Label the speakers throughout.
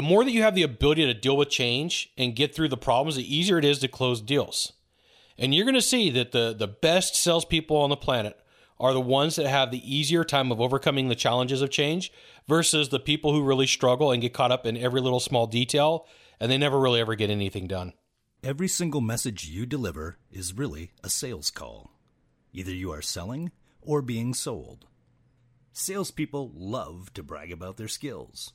Speaker 1: the more that you have the ability to deal with change and get through the problems, the easier it is to close deals. And you're going to see that the, the best salespeople on the planet are the ones that have the easier time of overcoming the challenges of change versus the people who really struggle and get caught up in every little small detail and they never really ever get anything done.
Speaker 2: Every single message you deliver is really a sales call. Either you are selling or being sold. Salespeople love to brag about their skills.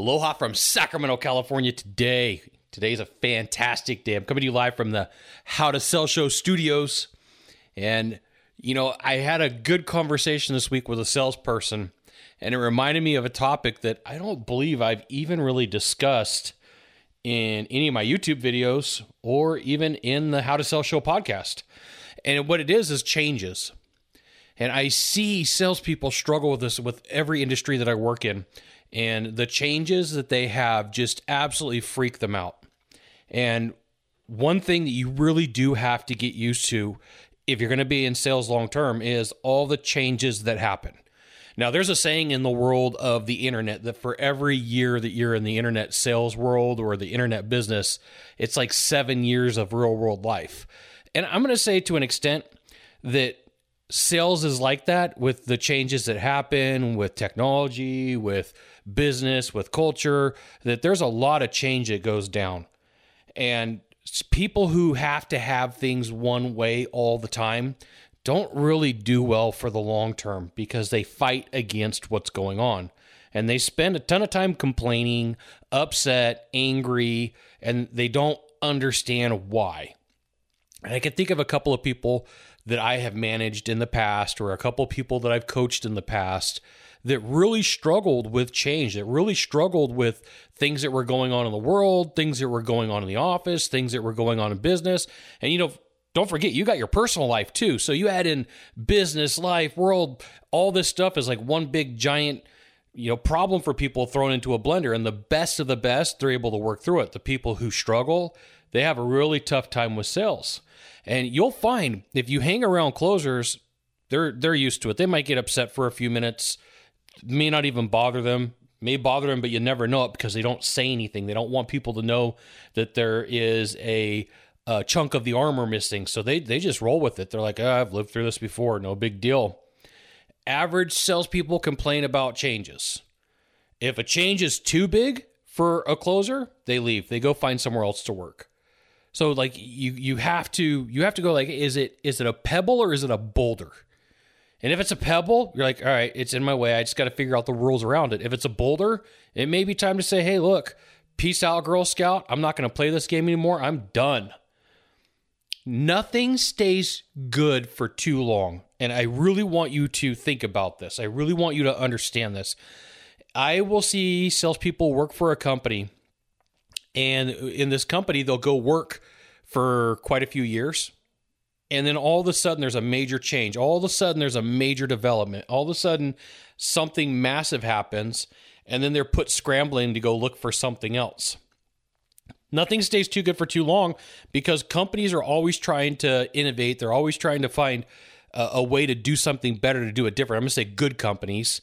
Speaker 1: Aloha from Sacramento, California today. Today is a fantastic day. I'm coming to you live from the How to Sell Show studios. And, you know, I had a good conversation this week with a salesperson, and it reminded me of a topic that I don't believe I've even really discussed in any of my YouTube videos or even in the How to Sell Show podcast. And what it is is changes. And I see salespeople struggle with this with every industry that I work in and the changes that they have just absolutely freak them out. And one thing that you really do have to get used to if you're going to be in sales long term is all the changes that happen. Now, there's a saying in the world of the internet that for every year that you're in the internet sales world or the internet business, it's like seven years of real world life. And I'm going to say to an extent that sales is like that with the changes that happen with technology, with business, with culture, that there's a lot of change that goes down. And people who have to have things one way all the time don't really do well for the long term because they fight against what's going on. And they spend a ton of time complaining, upset, angry, and they don't understand why. And I can think of a couple of people that I have managed in the past, or a couple of people that I've coached in the past that really struggled with change, that really struggled with things that were going on in the world, things that were going on in the office, things that were going on in business. And, you know, don't forget, you got your personal life too. So you add in business, life, world, all this stuff is like one big giant you know problem for people thrown into a blender and the best of the best they're able to work through it the people who struggle they have a really tough time with sales and you'll find if you hang around closers they're they're used to it they might get upset for a few minutes may not even bother them may bother them but you never know it because they don't say anything. They don't want people to know that there is a, a chunk of the armor missing. So they they just roll with it. They're like oh, i've lived through this before. No big deal. Average salespeople complain about changes. If a change is too big for a closer they leave. They go find somewhere else to work. So like you you have to you have to go like is it is it a pebble or is it a boulder and if it's a pebble, you're like, all right, it's in my way. I just got to figure out the rules around it. If it's a boulder, it may be time to say, hey, look, peace out, Girl Scout. I'm not going to play this game anymore. I'm done. Nothing stays good for too long. And I really want you to think about this. I really want you to understand this. I will see salespeople work for a company, and in this company, they'll go work for quite a few years and then all of a sudden there's a major change. All of a sudden there's a major development. All of a sudden something massive happens and then they're put scrambling to go look for something else. Nothing stays too good for too long because companies are always trying to innovate. They're always trying to find a, a way to do something better to do it different. I'm going to say good companies.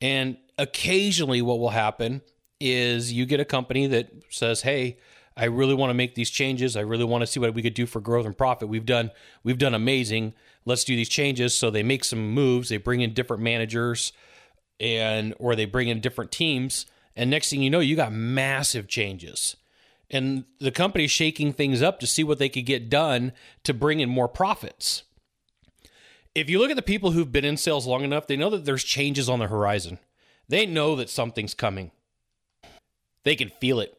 Speaker 1: And occasionally what will happen is you get a company that says hey I really want to make these changes. I really want to see what we could do for growth and profit. We've done we've done amazing. Let's do these changes. So they make some moves. They bring in different managers, and or they bring in different teams. And next thing you know, you got massive changes. And the company's shaking things up to see what they could get done to bring in more profits. If you look at the people who've been in sales long enough, they know that there's changes on the horizon. They know that something's coming. They can feel it.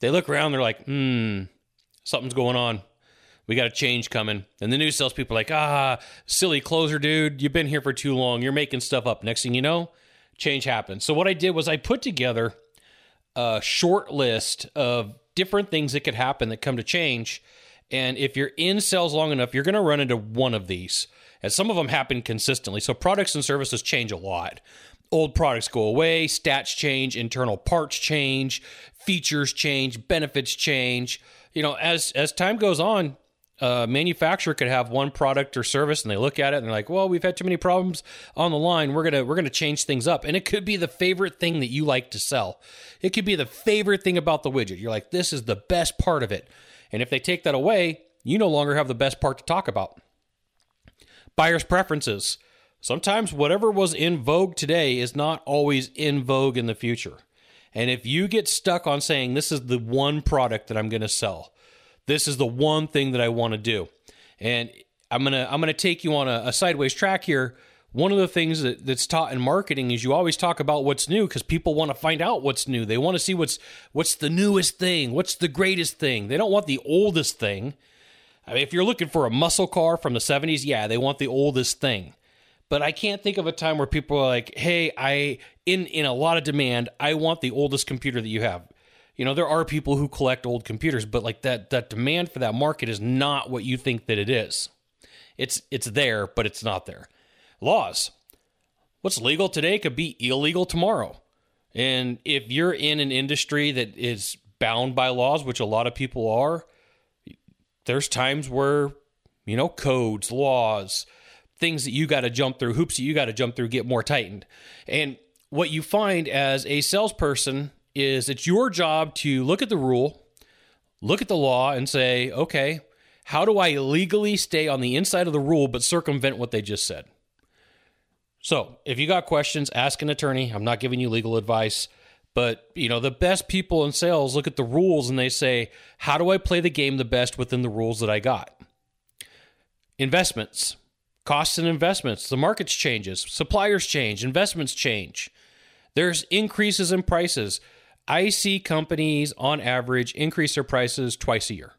Speaker 1: They look around, they're like, hmm, something's going on. We got a change coming. And the new salespeople are like, ah, silly closer, dude. You've been here for too long. You're making stuff up. Next thing you know, change happens. So what I did was I put together a short list of different things that could happen that come to change. And if you're in sales long enough, you're going to run into one of these. And some of them happen consistently. So products and services change a lot. Old products go away, stats change, internal parts change, features change, benefits change. You know, as as time goes on, a manufacturer could have one product or service and they look at it and they're like, "Well, we've had too many problems on the line. We're going to we're going to change things up." And it could be the favorite thing that you like to sell. It could be the favorite thing about the widget. You're like, "This is the best part of it." And if they take that away, you no longer have the best part to talk about. Buyer's preferences. Sometimes whatever was in vogue today is not always in vogue in the future. And if you get stuck on saying, this is the one product that I'm going to sell, this is the one thing that I want to do, and I'm going to I'm going to take you on a, a sideways track here. One of the things that, that's taught in marketing is you always talk about what's new because people want to find out what's new. They want to see what's what's the newest thing, what's the greatest thing. They don't want the oldest thing. I mean, if you're looking for a muscle car from the 70s, yeah, they want the oldest thing but I can't think of a time where people are like, "Hey, I in in a lot of demand, I want the oldest computer that you have." You know, there are people who collect old computers, but like that that demand for that market is not what you think that it is. It's it's there, but it's not there. Laws. What's legal today could be illegal tomorrow. And if you're in an industry that is bound by laws, which a lot of people are, there's times where, you know, codes, laws, things that you got to jump through, hoops that you got to jump through, get more tightened. And what you find as a salesperson is it's your job to look at the rule, look at the law, and say, okay, how do I legally stay on the inside of the rule but circumvent what they just said? So, if you got questions, ask an attorney. I'm not giving you legal advice, but you know, the best people in sales look at the rules and they say, how do I play the game the best within the rules that I got? Investments costs and investments. The markets changes, suppliers change, investments change. There's increases in prices. I see companies on average increase their prices twice a year.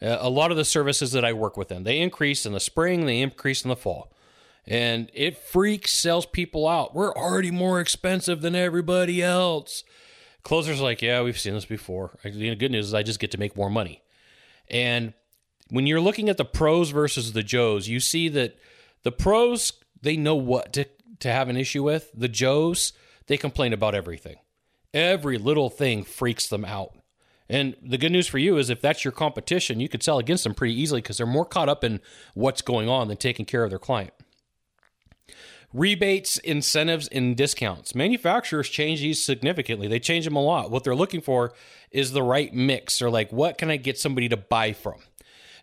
Speaker 1: Uh, a lot of the services that I work with them, they increase in the spring, they increase in the fall. And it freaks salespeople out. We're already more expensive than everybody else. Closers like, yeah, we've seen this before. The good news is I just get to make more money. And when you're looking at the pros versus the Joes, you see that the pros, they know what to, to have an issue with. The Joes, they complain about everything. Every little thing freaks them out. And the good news for you is if that's your competition, you could sell against them pretty easily because they're more caught up in what's going on than taking care of their client. Rebates, incentives, and discounts. Manufacturers change these significantly. They change them a lot. What they're looking for is the right mix. Or like, what can I get somebody to buy from?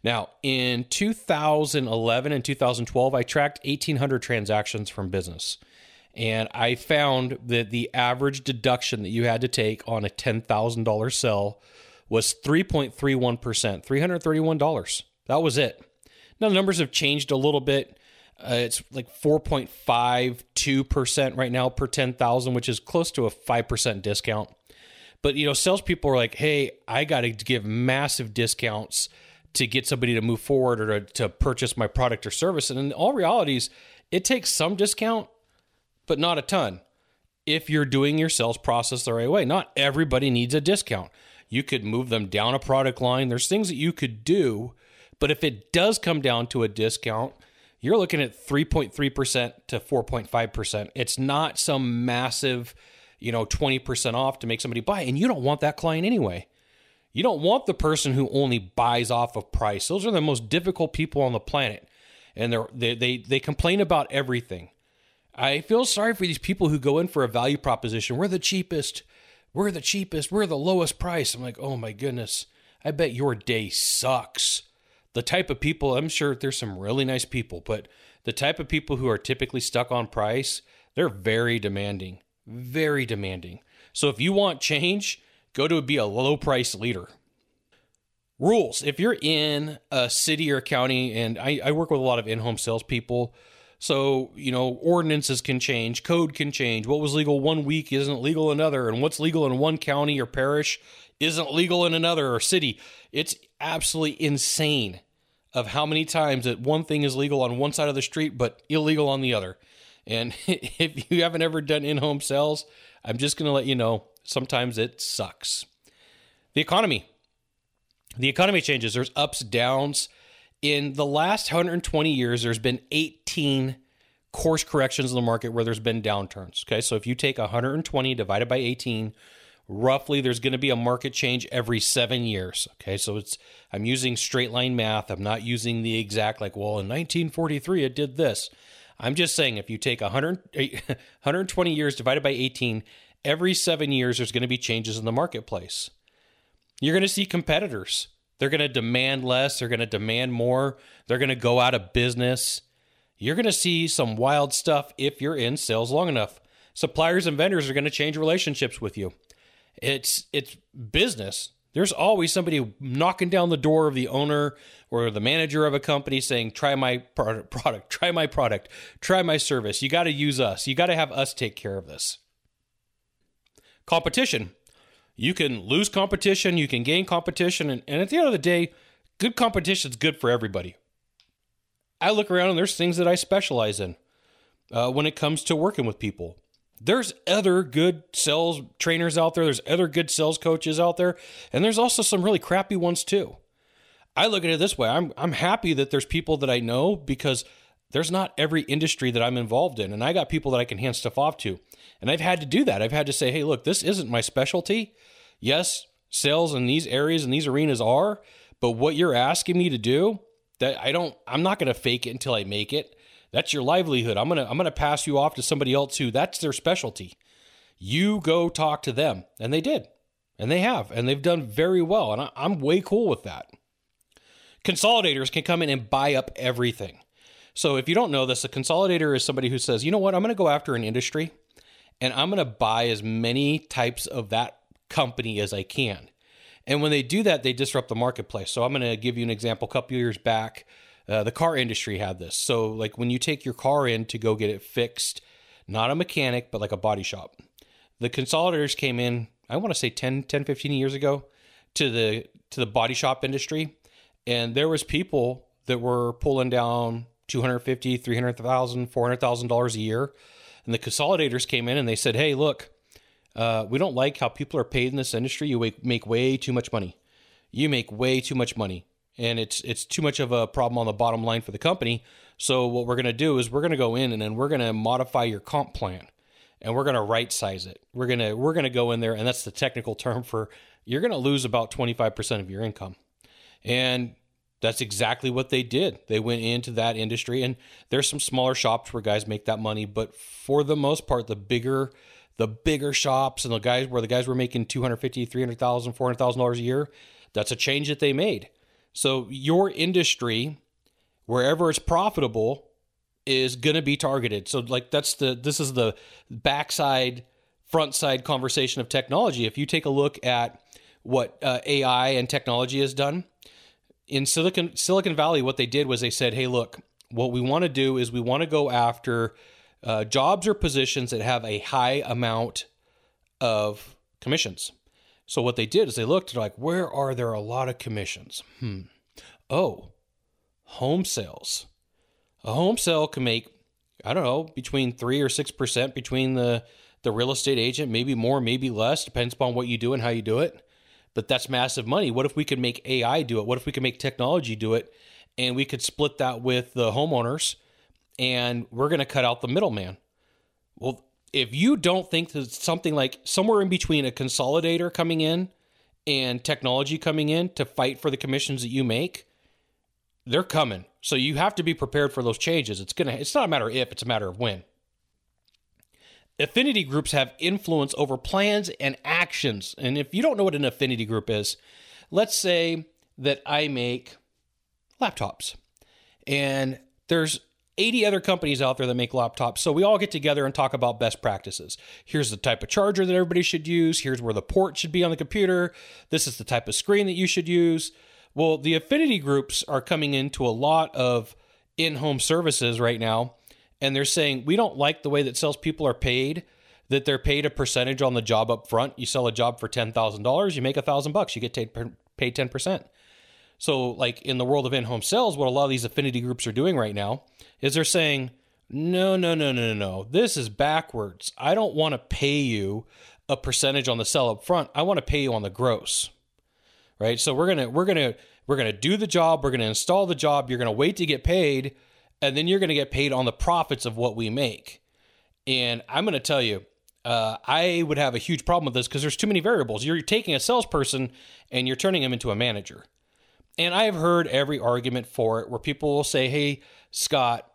Speaker 1: Now, in 2011 and 2012, I tracked 1,800 transactions from business. And I found that the average deduction that you had to take on a $10,000 sell was 3.31%, $331. That was it. Now, the numbers have changed a little bit. Uh, it's like 4.52% right now per 10,000, which is close to a 5% discount. But, you know, salespeople are like, hey, I got to give massive discounts to get somebody to move forward or to, to purchase my product or service. And in all realities, it takes some discount, but not a ton. If you're doing your sales process the right way, not everybody needs a discount. You could move them down a product line. There's things that you could do, but if it does come down to a discount, you're looking at 3.3% to 4.5%. It's not some massive, you know, 20% off to make somebody buy, and you don't want that client anyway. You don't want the person who only buys off of price. Those are the most difficult people on the planet. And they, they, they complain about everything. I feel sorry for these people who go in for a value proposition. We're the cheapest. We're the cheapest. We're the lowest price. I'm like, oh my goodness. I bet your day sucks. The type of people, I'm sure there's some really nice people, but the type of people who are typically stuck on price, they're very demanding. Very demanding. So if you want change, go to be a low price leader. Rules. If you're in a city or county, and I, I work with a lot of in home salespeople, so, you know, ordinances can change, code can change. What was legal one week isn't legal another, and what's legal in one county or parish isn't legal in another or city. It's absolutely insane of how many times that one thing is legal on one side of the street but illegal on the other. And if you haven't ever done in home sales, I'm just going to let you know sometimes it sucks. The economy. The economy changes. There's ups, downs. In the last 120 years, there's been 18 course corrections in the market where there's been downturns. Okay, so if you take 120 divided by 18, roughly there's going to be a market change every seven years. Okay, so it's I'm using straight line math. I'm not using the exact like, well, in 1943 it did this. I'm just saying if you take 100, 120 years divided by 18, every seven years there's going to be changes in the marketplace. You're going to see competitors. They're going to demand less. They're going to demand more. They're going to go out of business. You're going to see some wild stuff if you're in sales long enough. Suppliers and vendors are going to change relationships with you. It's it's business. There's always somebody knocking down the door of the owner or the manager of a company saying, "Try my product, try my product, try my service. You got to use us. You got to have us take care of this." Competition. You can lose competition, you can gain competition, and, and at the end of the day, good competition is good for everybody. I look around and there's things that I specialize in uh, when it comes to working with people there's other good sales trainers out there. There's other good sales coaches out there. And there's also some really crappy ones too. I look at it this way I'm, I'm happy that there's people that I know because there's not every industry that I'm involved in. And I got people that I can hand stuff off to. And I've had to do that. I've had to say, hey, look, this isn't my specialty. Yes, sales in these areas and these arenas are, but what you're asking me to do, that I don't, I'm not going to fake it until I make it. That's your livelihood. I'm gonna I'm gonna pass you off to somebody else who that's their specialty. You go talk to them, and they did, and they have, and they've done very well, and I, I'm way cool with that. Consolidators can come in and buy up everything. So if you don't know this, a consolidator is somebody who says, you know what, I'm going to go after an industry and I'm going to buy as many types of that company as I can. And when they do that, they disrupt the marketplace. So I'm going to give you an example. A couple years back, uh, the car industry had this. So, like when you take your car in to go get it fixed, not a mechanic, but like a body shop, the consolidators came in, I want to say 10, 10, 15 years ago to the to the body shop industry and there was people that were pulling down 250 300000 400000 dollars a year and the consolidators came in and they said hey look uh, we don't like how people are paid in this industry you make way too much money you make way too much money and it's it's too much of a problem on the bottom line for the company. So what we're going to do is we're going to go in and then we're going to modify your comp plan and we're going to right size it. We're going to we're going to go in there and that's the technical term for you're going to lose about 25% of your income. And that's exactly what they did. They went into that industry and there's some smaller shops where guys make that money, but for the most part the bigger the bigger shops and the guys where the guys were making 250, 300,000, 400,000 dollars a year, that's a change that they made. So your industry, wherever it's profitable, is going to be targeted. So like that's the this is the backside front side conversation of technology. If you take a look at what uh, AI and technology has done in Silicon Silicon Valley, what they did was they said, "Hey, look, what we want to do is we want to go after uh, jobs or positions that have a high amount of commissions." So what they did is they looked like, where are there a lot of commissions? Hmm. Oh, home sales. A home sale can make, I don't know, between three or six percent between the the real estate agent, maybe more, maybe less, depends upon what you do and how you do it. But that's massive money. What if we could make AI do it? What if we could make technology do it? And we could split that with the homeowners and we're going to cut out the middleman. Well, if you don't think that something like somewhere in between a consolidator coming in and technology coming in to fight for the commissions that you make, they're coming. So you have to be prepared for those changes. It's gonna it's not a matter of if, it's a matter of when. Affinity groups have influence over plans and actions. And if you don't know what an affinity group is, let's say that I make laptops and there's 80 other companies out there that make laptops. So we all get together and talk about best practices. Here's the type of charger that everybody should use. Here's where the port should be on the computer. This is the type of screen that you should use. Well, the affinity groups are coming into a lot of in home services right now. And they're saying, we don't like the way that salespeople are paid, that they're paid a percentage on the job up front. You sell a job for $10,000, you make a thousand bucks, you get paid 10%. So, like in the world of in home sales, what a lot of these affinity groups are doing right now is they're saying, no, no, no, no, no, no. This is backwards. I don't want to pay you a percentage on the sell up front. I want to pay you on the gross. Right? So we're to we're to we're to do the job, we're to install the job, you're to wait to get paid, and then you're going to get paid on the profits of what we make. And I'm going to tell you, uh, I would have a huge problem with this because there's too many variables. You're taking a salesperson and you're turning him into a manager. And I have heard every argument for it where people will say, "Hey, Scott,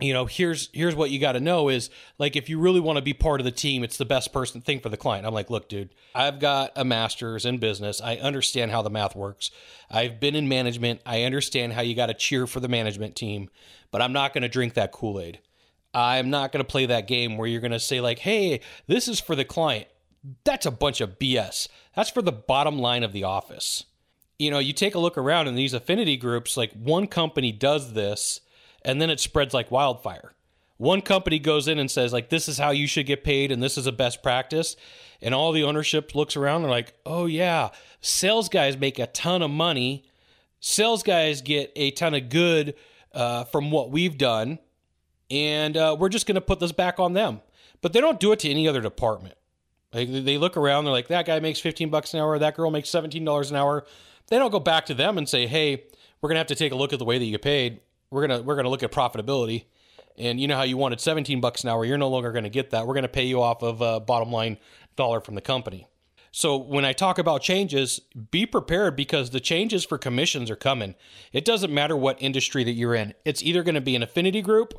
Speaker 1: you know, here's here's what you got to know is like if you really want to be part of the team, it's the best person thing for the client." I'm like, "Look, dude, I've got a master's in business. I understand how the math works. I've been in management. I understand how you got to cheer for the management team, but I'm not going to drink that Kool-Aid. I'm not going to play that game where you're going to say like, "Hey, this is for the client." That's a bunch of BS. That's for the bottom line of the office you know, you take a look around in these affinity groups, like one company does this and then it spreads like wildfire. One company goes in and says, like, this is how you should get paid and this is a best practice. And all the ownership looks around and like, oh, yeah, sales guys make a ton of money. Sales guys get a ton of good uh, from what we've done. And uh, we're just going to put this back on them. But they don't do it to any other department. Like, they look around, they're like, that guy makes 15 bucks an hour, that girl makes $17 an hour they don't go back to them and say, "Hey, we're going to have to take a look at the way that you get paid. We're to we're to look at profitability." And you know how you wanted 17 bucks an hour, you're no longer going to get that. We're going to pay you off of a bottom line dollar from the company. So when I talk about changes, be prepared because the changes for commissions are coming. It doesn't matter what industry that you're in. It's either going to be an affinity group,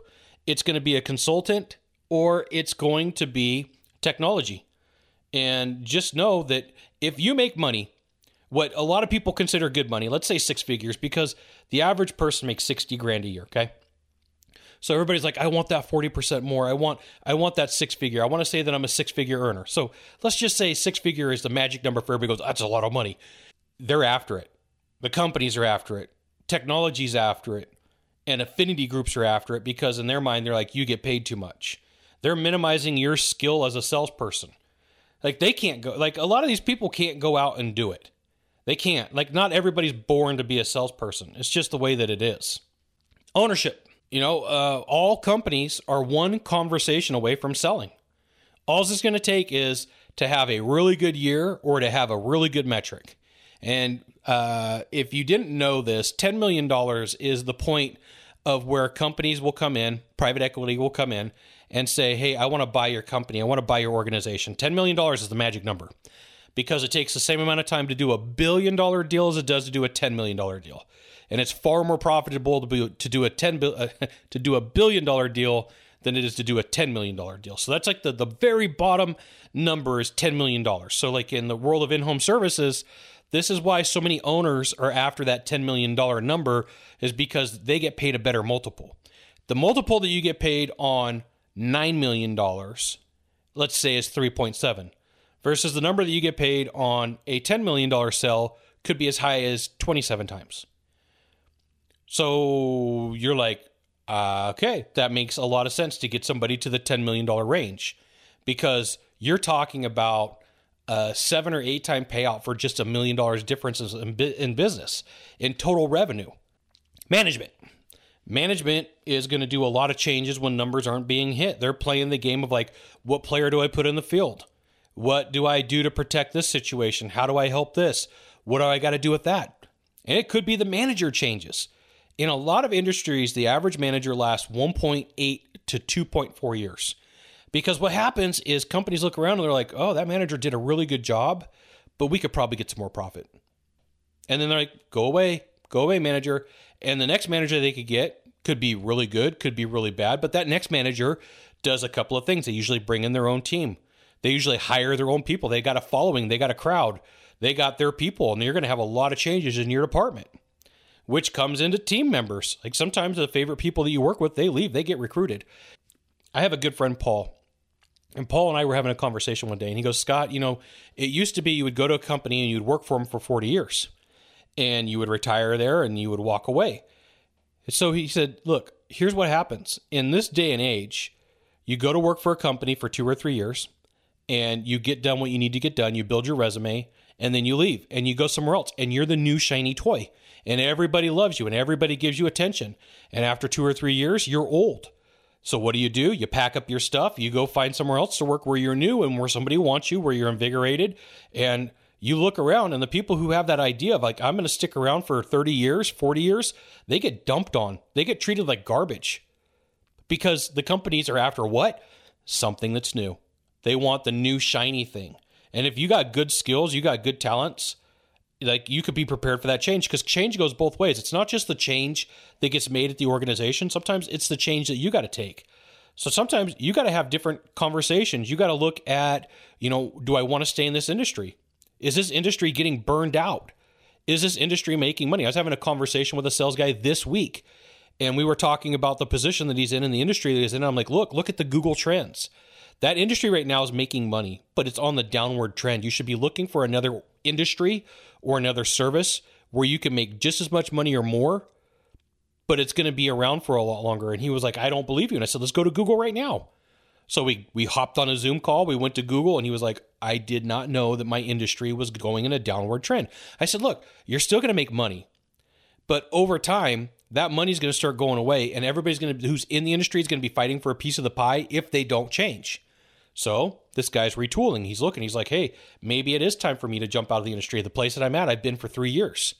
Speaker 1: it's going to be a consultant, or it's going to be technology. And just know that if you make money what a lot of people consider good money, let's say six figures, because the average person makes 60 grand a year, okay? So everybody's like, I want that 40% more. I want I want that six figure. I want to say that I'm a six figure earner. So let's just say six figure is the magic number for everybody goes, that's a lot of money. They're after it. The companies are after it. Technology's after it. And affinity groups are after it because in their mind they're like, you get paid too much. They're minimizing your skill as a salesperson. Like they can't go like a lot of these people can't go out and do it. They can't. Like, not everybody's born to be a salesperson. It's just the way that it is. Ownership. You know, uh, all companies are one conversation away from selling. All it's going to take is to have a really good year or to have a really good metric. And uh, if you didn't know this, $10 million is the point of where companies will come in, private equity will come in and say, Hey, I want to buy your company. I want to buy your organization. $10 million is the magic number because it takes the same amount of time to do a billion dollar deal as it does to do a $10 million deal. And it's far more profitable to, be, to do a 10 uh, to do a billion dollar deal than it is to do a $10 million deal. So that's like the, the very bottom number is $10 million. So like in the world of in-home services, this is why so many owners are after that $10 million number is because they get paid a better multiple. The multiple that you get paid on $9 million, let's say is 3.7 versus the number that you get paid on a $10 million sell could be as high as 27 times. So you're like, uh, okay, that makes a lot of sense to get somebody to the $10 million range because you're talking about a seven or eight time payout for just a million dollars differences in, in business in total revenue. Management. Management is going to do a lot of changes when numbers aren't being hit. They're playing the game of like, what player do I put in the field? What do I do to protect this situation? How do I help this? What do I got to do with that? And it could be the manager changes. In a lot of industries, the average manager lasts 1.8 to 2.4 years. Because what happens is companies look around and they're like, oh, that manager did a really good job, but we could probably get some more profit. And then they're like, go away, go away, manager. And the next manager they could get could be really good, could be really bad, but that next manager does a couple of things. They usually bring in their own team. They usually hire their own people. They got a following, they got a crowd, they got their people, and you're going to have a lot of changes in your department, which comes into team members. Like sometimes the favorite people that you work with, they leave, they get recruited. I have a good friend, Paul. And Paul and I were having a conversation one day, and he goes, Scott, you know, it used to be you would go to a company and you'd work for them for 40 years, and you would retire there and you would walk away. So he said, Look, here's what happens. In this day and age, you go to work for a company for two or three years, and you get done what you need to get done. You build your resume and then you leave and you go somewhere else and you're the new shiny toy and everybody loves you and everybody gives you attention. And after two or three years, you're old. So what do you do? You pack up your stuff, you go find somewhere else to work where you're new and where somebody wants you, where you're invigorated, and you look around and the people who have that idea of like I'm going to stick around for 30 years, 40 years, they get dumped on. They get treated like garbage. Because the companies are after what? Something that's new. They want the new shiny thing. And if you got good skills, you got good talents, like you could be prepared for that change because change goes both ways. It's not just the change that gets made at the organization. Sometimes it's the change that you got to take. So sometimes you got to have different conversations. You got to look at, you know, do I want to stay in this industry? Is this industry getting burned out? Is this industry making money? I was having a conversation with a sales guy this week, and we were talking about the position that he's in in the industry that he's in. I'm like, look, look at the Google trends. That industry right now is making money, but it's on the downward trend. You should be looking for another industry or another service where you can make just as much money or more, but it's going to be around for a lot longer. And he was like, I don't believe you. And I said, let's go to Google right now. So we we hopped on a Zoom call. We went to Google, and he was like, "I did not know that my industry was going in a downward trend." I said, "Look, you're still going to make money, but over time, that money's going to start going away, and everybody's going to who's in the industry is going to be fighting for a piece of the pie if they don't change." So this guy's retooling. He's looking. He's like, "Hey, maybe it is time for me to jump out of the industry. The place that I'm at, I've been for three years."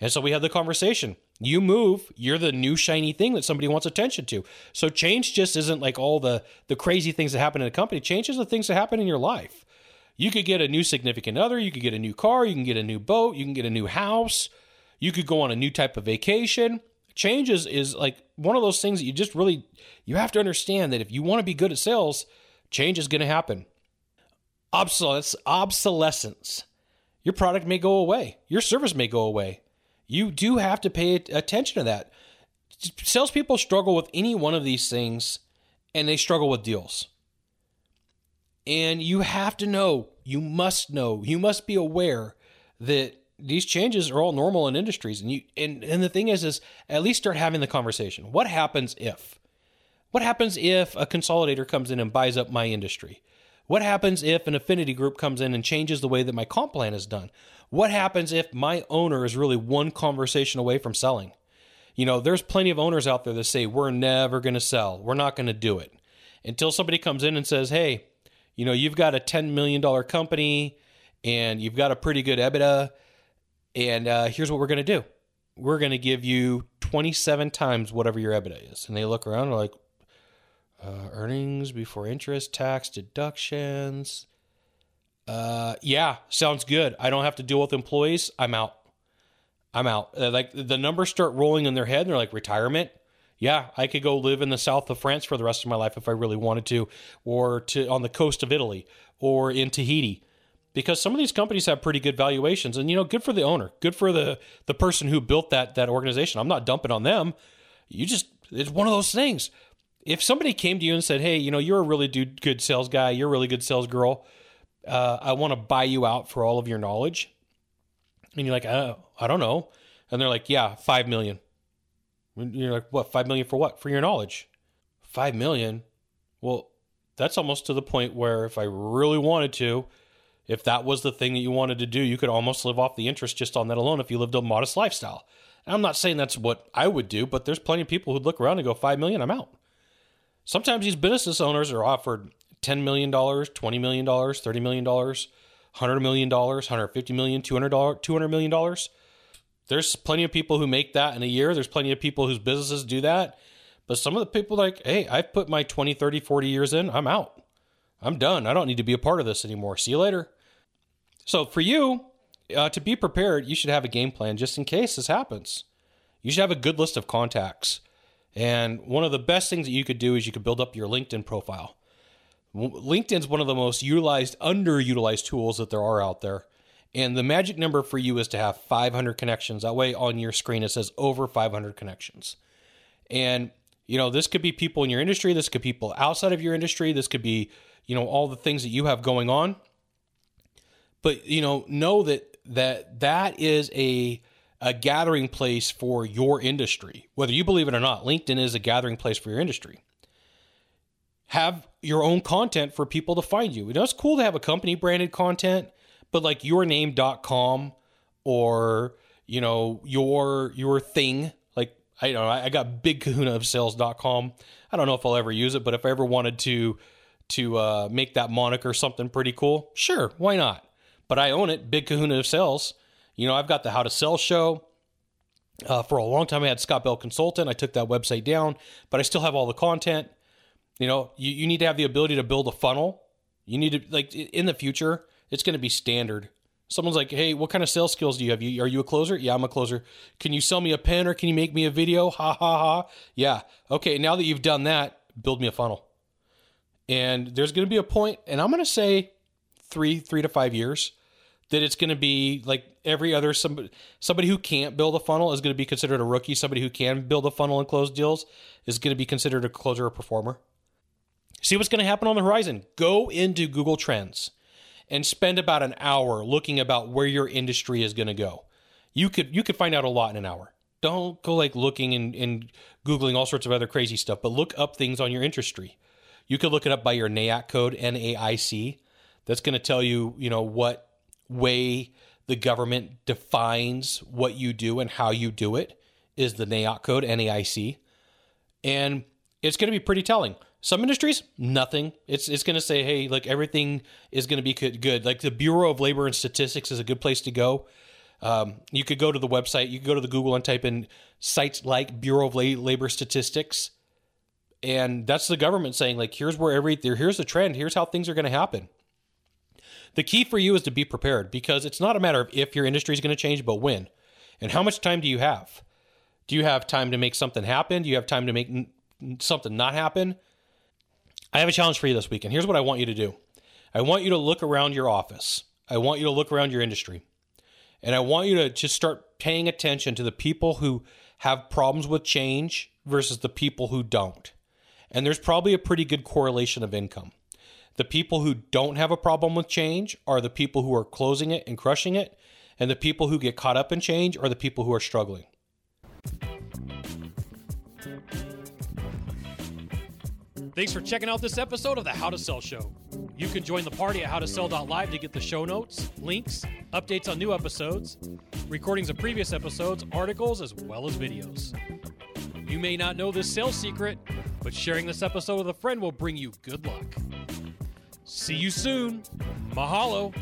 Speaker 1: And so we had the conversation. You move, you're the new shiny thing that somebody wants attention to. So change just isn't like all the the crazy things that happen in a company. Change is the things that happen in your life. You could get a new significant other, you could get a new car, you can get a new boat, you can get a new house, you could go on a new type of vacation. Change is, is like one of those things that you just really you have to understand that if you want to be good at sales, change is going to happen. Obsolescence, obsolescence. Your product may go away. Your service may go away you do have to pay attention to that. Salespeople struggle with any one of these things and they struggle with deals. And you have to know, you must know, you must be aware that these changes are all normal in industries. And you and, and the thing is is at least start having the conversation. What happens if? What happens if a consolidator comes in and buys up my industry? What happens if an affinity group comes in and changes the way that my comp plan is done? What happens if my owner is really one conversation away from selling? You know, there's plenty of owners out there that say, we're never going to sell. We're not going to do it. Until somebody comes in and says, hey, you know, you've got a $10 million company and you've got a pretty good EBITDA. And uh, here's what we're going to do we're going to give you 27 times whatever your EBITDA is. And they look around and like, uh, earnings before interest, tax, deductions, uh, yeah, sounds good. I don't have to deal with employees. I'm out. I'm out. Uh, like the numbers start rolling in their head. And they're like retirement. Yeah, I could go live in the south of France for the rest of my life if I really wanted to, or to on the coast of Italy, or in Tahiti, because some of these companies have pretty good valuations. And you know, good for the owner, good for the the person who built that that organization. I'm not dumping on them. You just it's one of those things. If somebody came to you and said, "Hey, you know, you're a really good sales guy, you're a really good sales girl," uh, I want to buy you out for all of your knowledge. And you're like, oh, I don't know. And they're like, yeah, five million. And you're like, what? Five million for what? For your knowledge? Five million? Well, that's almost to the point where if I really wanted to, if that was the thing that you wanted to do, you could almost live off the interest just on that alone if you lived a modest lifestyle. And I'm not saying that's what I would do, but there's plenty of people who'd look around and go, five million, I'm out. Sometimes these business owners are offered $10 million, $20 million, $30 million, $100 million, $150 million, $200, $200 million. There's plenty of people who make that in a year. There's plenty of people whose businesses do that. But some of the people like, hey, I've put my 20, 30, 40 years in. I'm out. I'm done. I don't need to be a part of this anymore. See you later. So for you, uh, to be prepared, you should have a game plan just in case this happens. You should have a good list of contacts. And one of the best things that you could do is you could build up your LinkedIn profile. LinkedIn's one of the most utilized, underutilized tools that there are out there. And the magic number for you is to have 500 connections. That way on your screen it says over 500 connections. And you know, this could be people in your industry, this could be people outside of your industry, this could be, you know, all the things that you have going on. But, you know, know that that that is a a gathering place for your industry. Whether you believe it or not, LinkedIn is a gathering place for your industry have your own content for people to find you. You know, it's cool to have a company branded content, but like yourname.com or, you know, your your thing, like I don't know. I got bigkahunaofsales.com. I don't know if I'll ever use it, but if I ever wanted to to uh, make that moniker something pretty cool, sure, why not? But I own it, Big Kahuna of Sales. You know, I've got the How to Sell show. Uh, for a long time, I had Scott Bell Consultant. I took that website down, but I still have all the content. You know, you, you need to have the ability to build a funnel. You need to, like, in the future, it's going to be standard. Someone's like, hey, what kind of sales skills do you have? You, are you a closer? Yeah, I'm a closer. Can you sell me a pen or can you make me a video? Ha ha ha. Yeah. Okay, now that you've done that, build me a funnel. And there's going to be a point, and I'm going to say three, three to five years, that it's going to be like every other somebody somebody who can't build a funnel is going to be considered a rookie. Somebody who can build a funnel and close deals is going to be considered a closer or performer. See what's going to happen on the horizon. Go into Google Trends and spend about an hour looking about where your industry is going to go. You could you could find out a lot in an hour. Don't go like looking and, and googling all sorts of other crazy stuff, but look up things on your industry. You could look it up by your NAIC code, N A I C. That's going to tell you, you know, what way the government defines what you do and how you do it is the NAIC code, NAIC. And it's going to be pretty telling. Some industries, nothing. It's it's going to say, hey, like everything is going to be good. Like the Bureau of Labor and Statistics is a good place to go. Um, you could go to the website, you could go to the Google and type in sites like Bureau of Labor Statistics, and that's the government saying like, here's where every here's the trend, here's how things are going to happen. The key for you is to be prepared because it's not a matter of if your industry is going to change, but when. And how much time do you have? Do you have time to make something happen? Do you have time to make n- something not happen? I have a challenge for you this weekend. Here's what I want you to do I want you to look around your office, I want you to look around your industry, and I want you to just start paying attention to the people who have problems with change versus the people who don't. And there's probably a pretty good correlation of income. The people who don't have a problem with change are the people who are closing it and crushing it, and the people who get caught up in change are the people who are struggling.
Speaker 3: Thanks for checking out this episode of the How to Sell Show. You can join the party at howtosell.live to get the show notes, links, updates on new episodes, recordings of previous episodes, articles, as well as videos. You may not know this sales secret, but sharing this episode with a friend will bring you good luck. See you soon. Mahalo.